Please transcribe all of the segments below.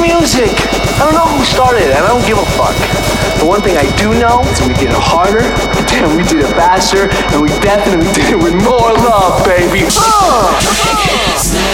music. I don't know who started it, and I don't give a fuck. The one thing I do know is we did it harder, and we did it faster, and we definitely did it with more love, baby. Uh!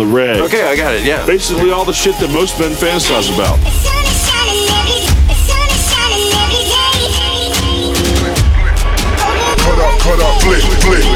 On the reg. Okay, I got it. Yeah. Basically, all the shit that most men fantasize about. Cut up, cut up, flick, flick.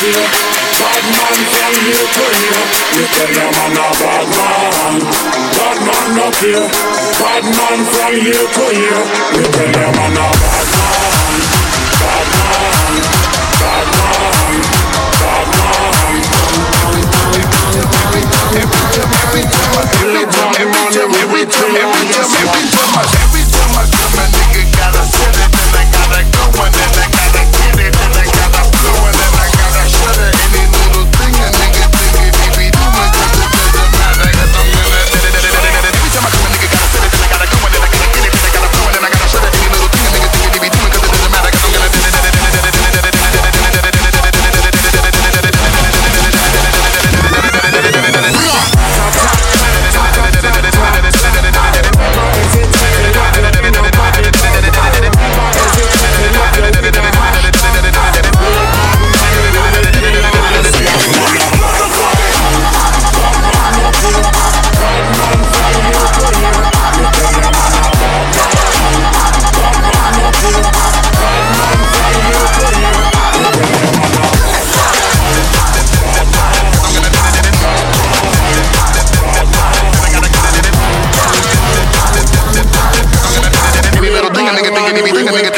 here. Bad man from here to here. You tell your man a bad man. Bad man up here. Bad man from here to here. You tell your man a bad man. Bad man. Bad man. Bad man. Every time I kill it, every time, every time, every time, every time, every time I come, a every time, every sit every time, I gotta go, every time, I.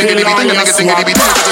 diggity, diggity, diggity, diggity, diggity, diggity,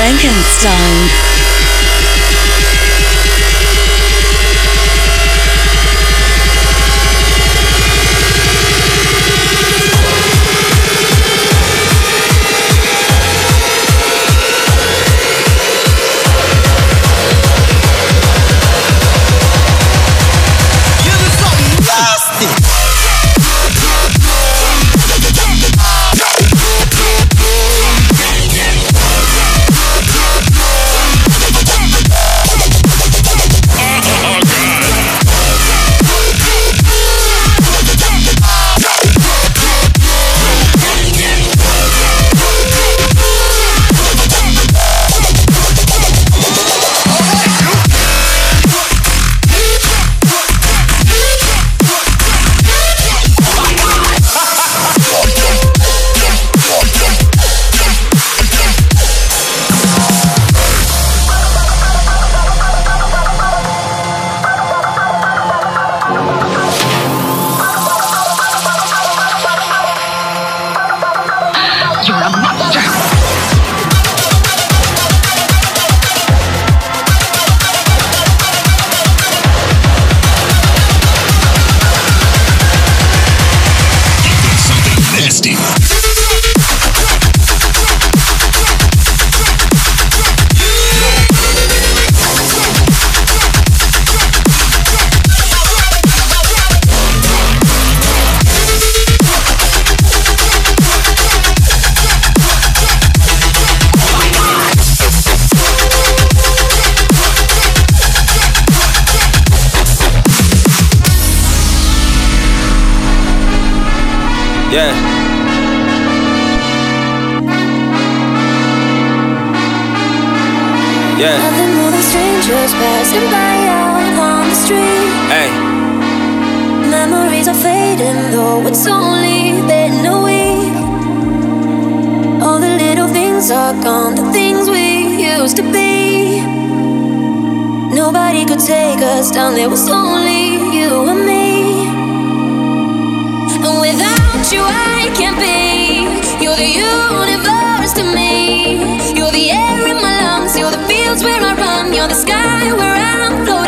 Frankenstein. Street. Hey. Memories are fading, though it's only been a week. All the little things are gone, the things we used to be. Nobody could take us down, there was only you and me. And without you, I can't be. You're the universe to me. You're the air in my lungs, you're the fields where I run, you're the sky where I'm floating.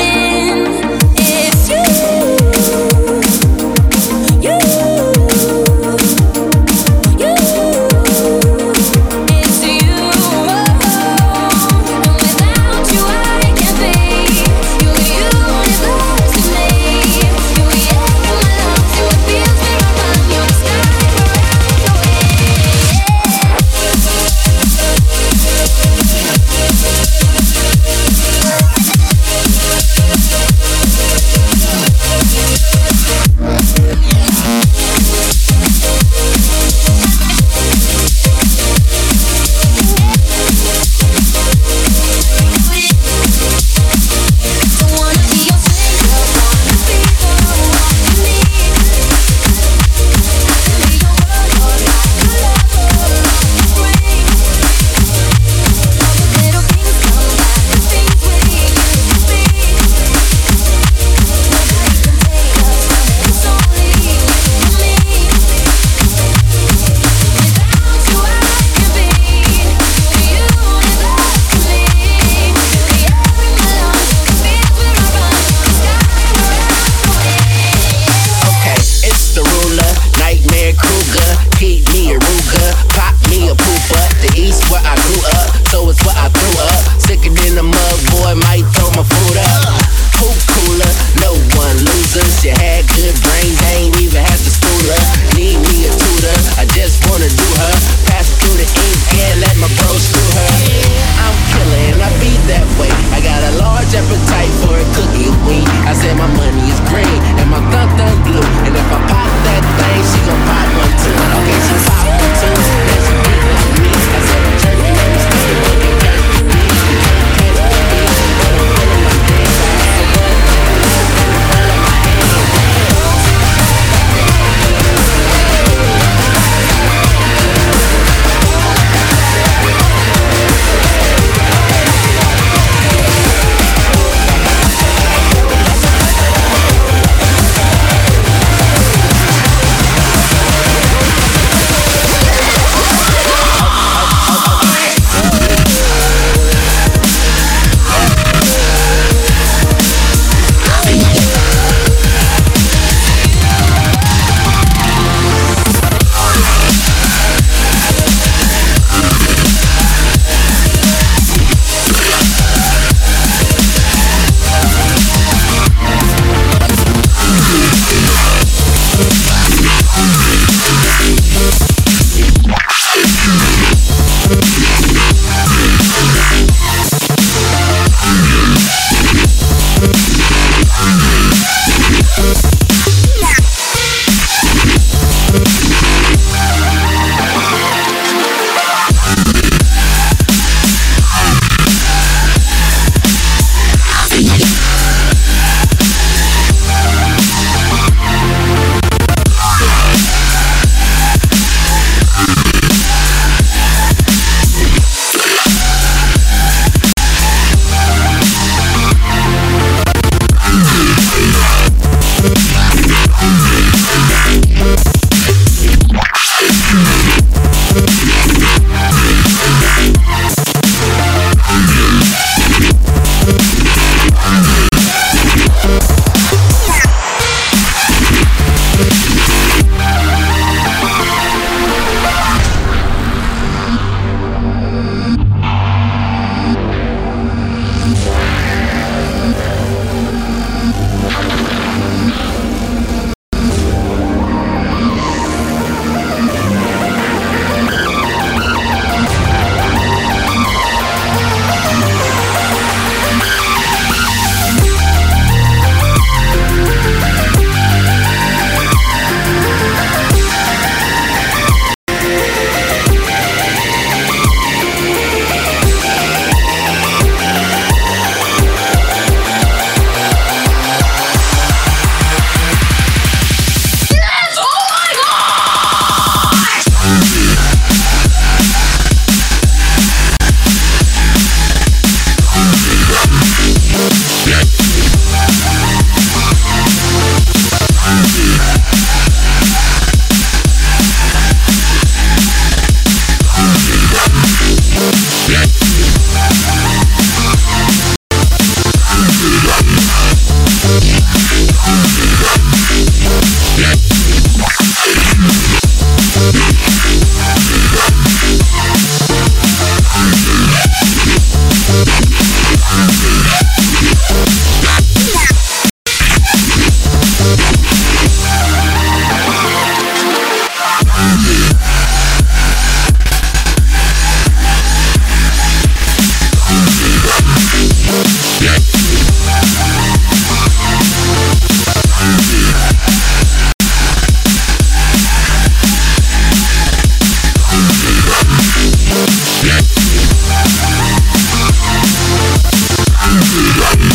Yeah.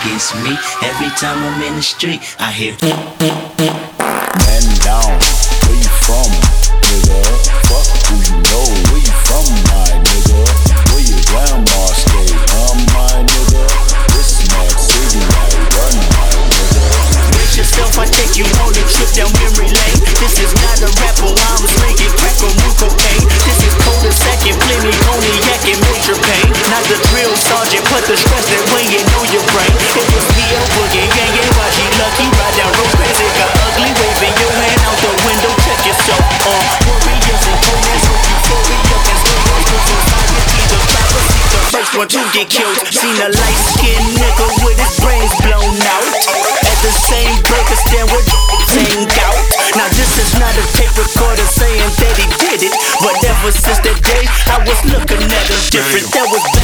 against me. Every time I'm in the street, I hear. ever since that day I was looking at them different. That was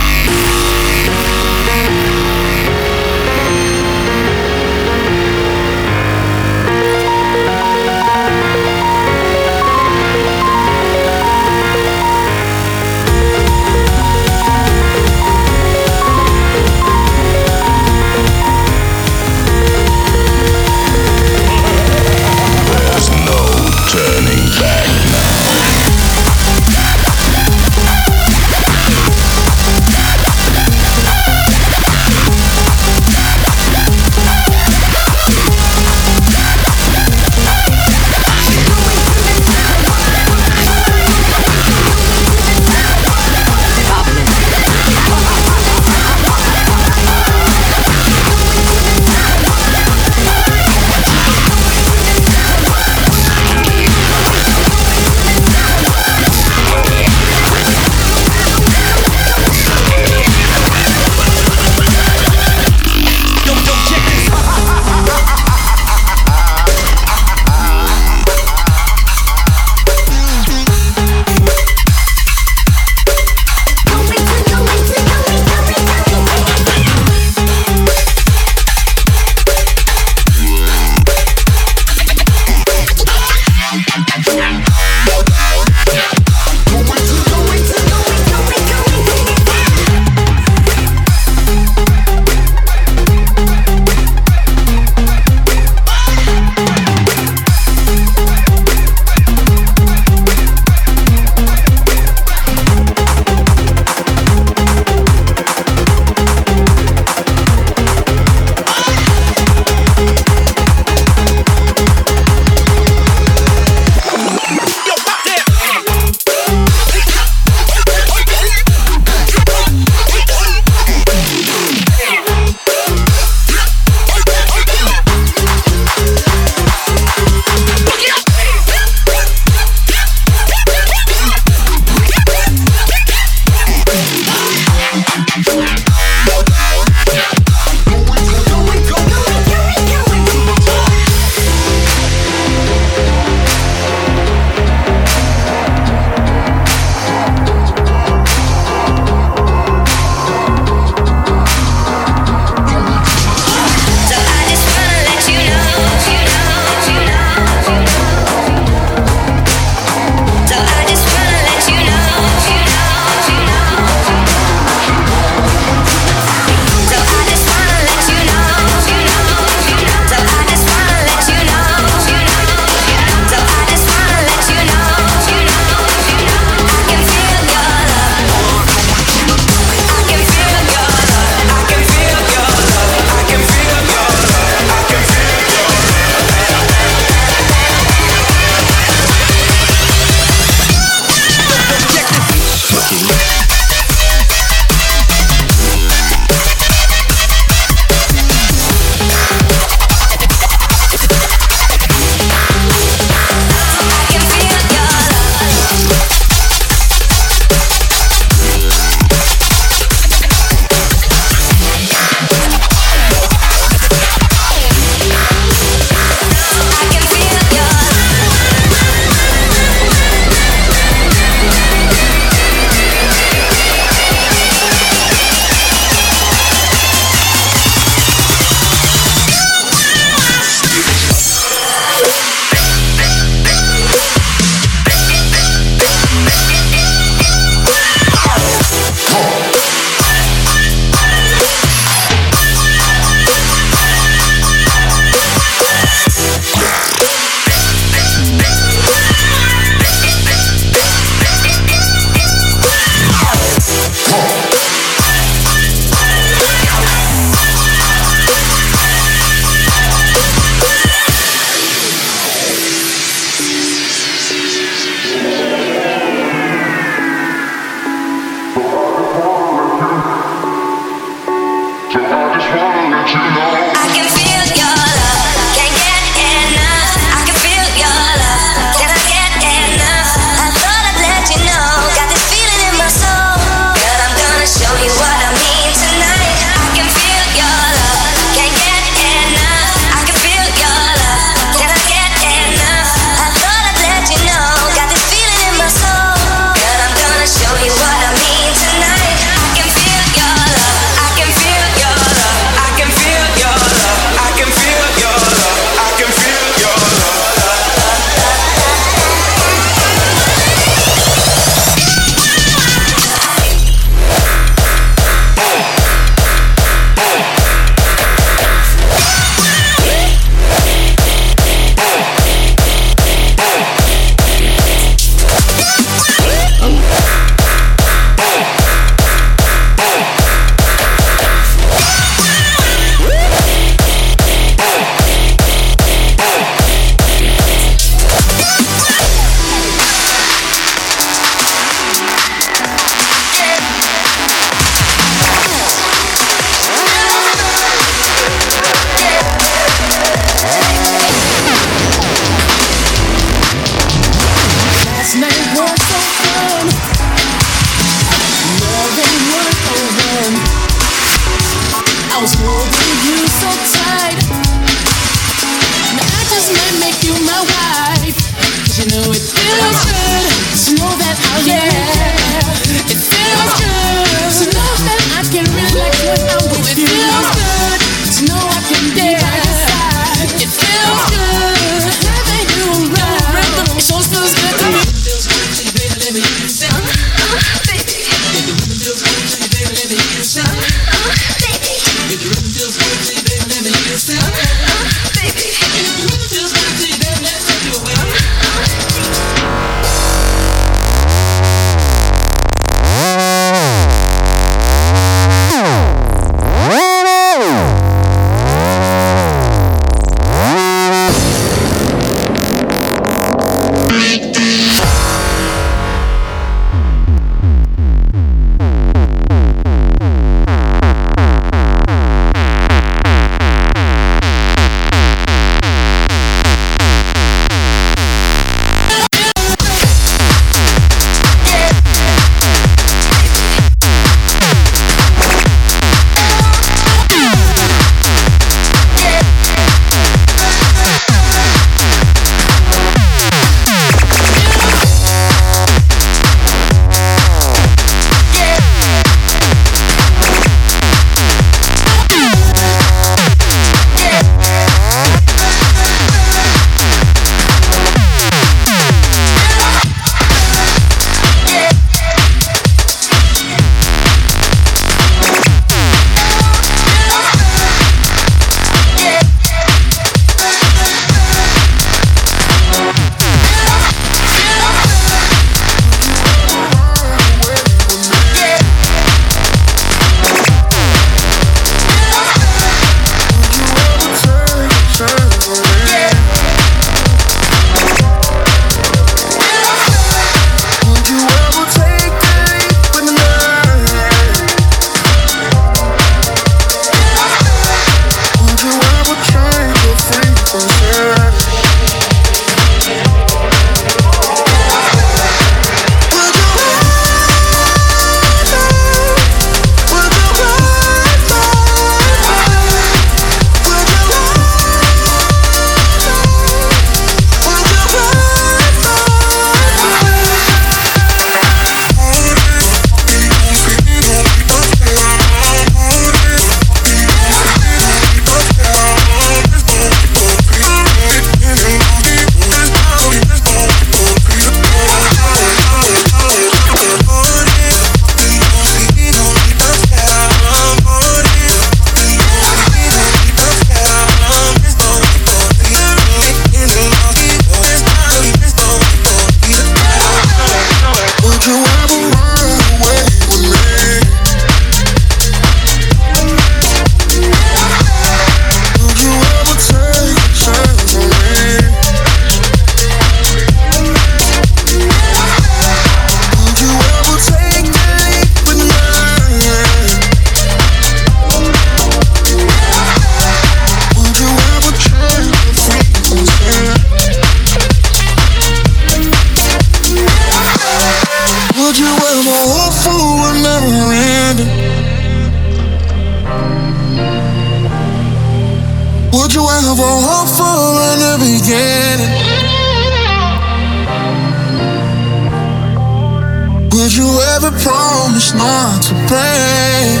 not to break?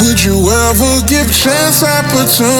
Would you ever give chance opportunity?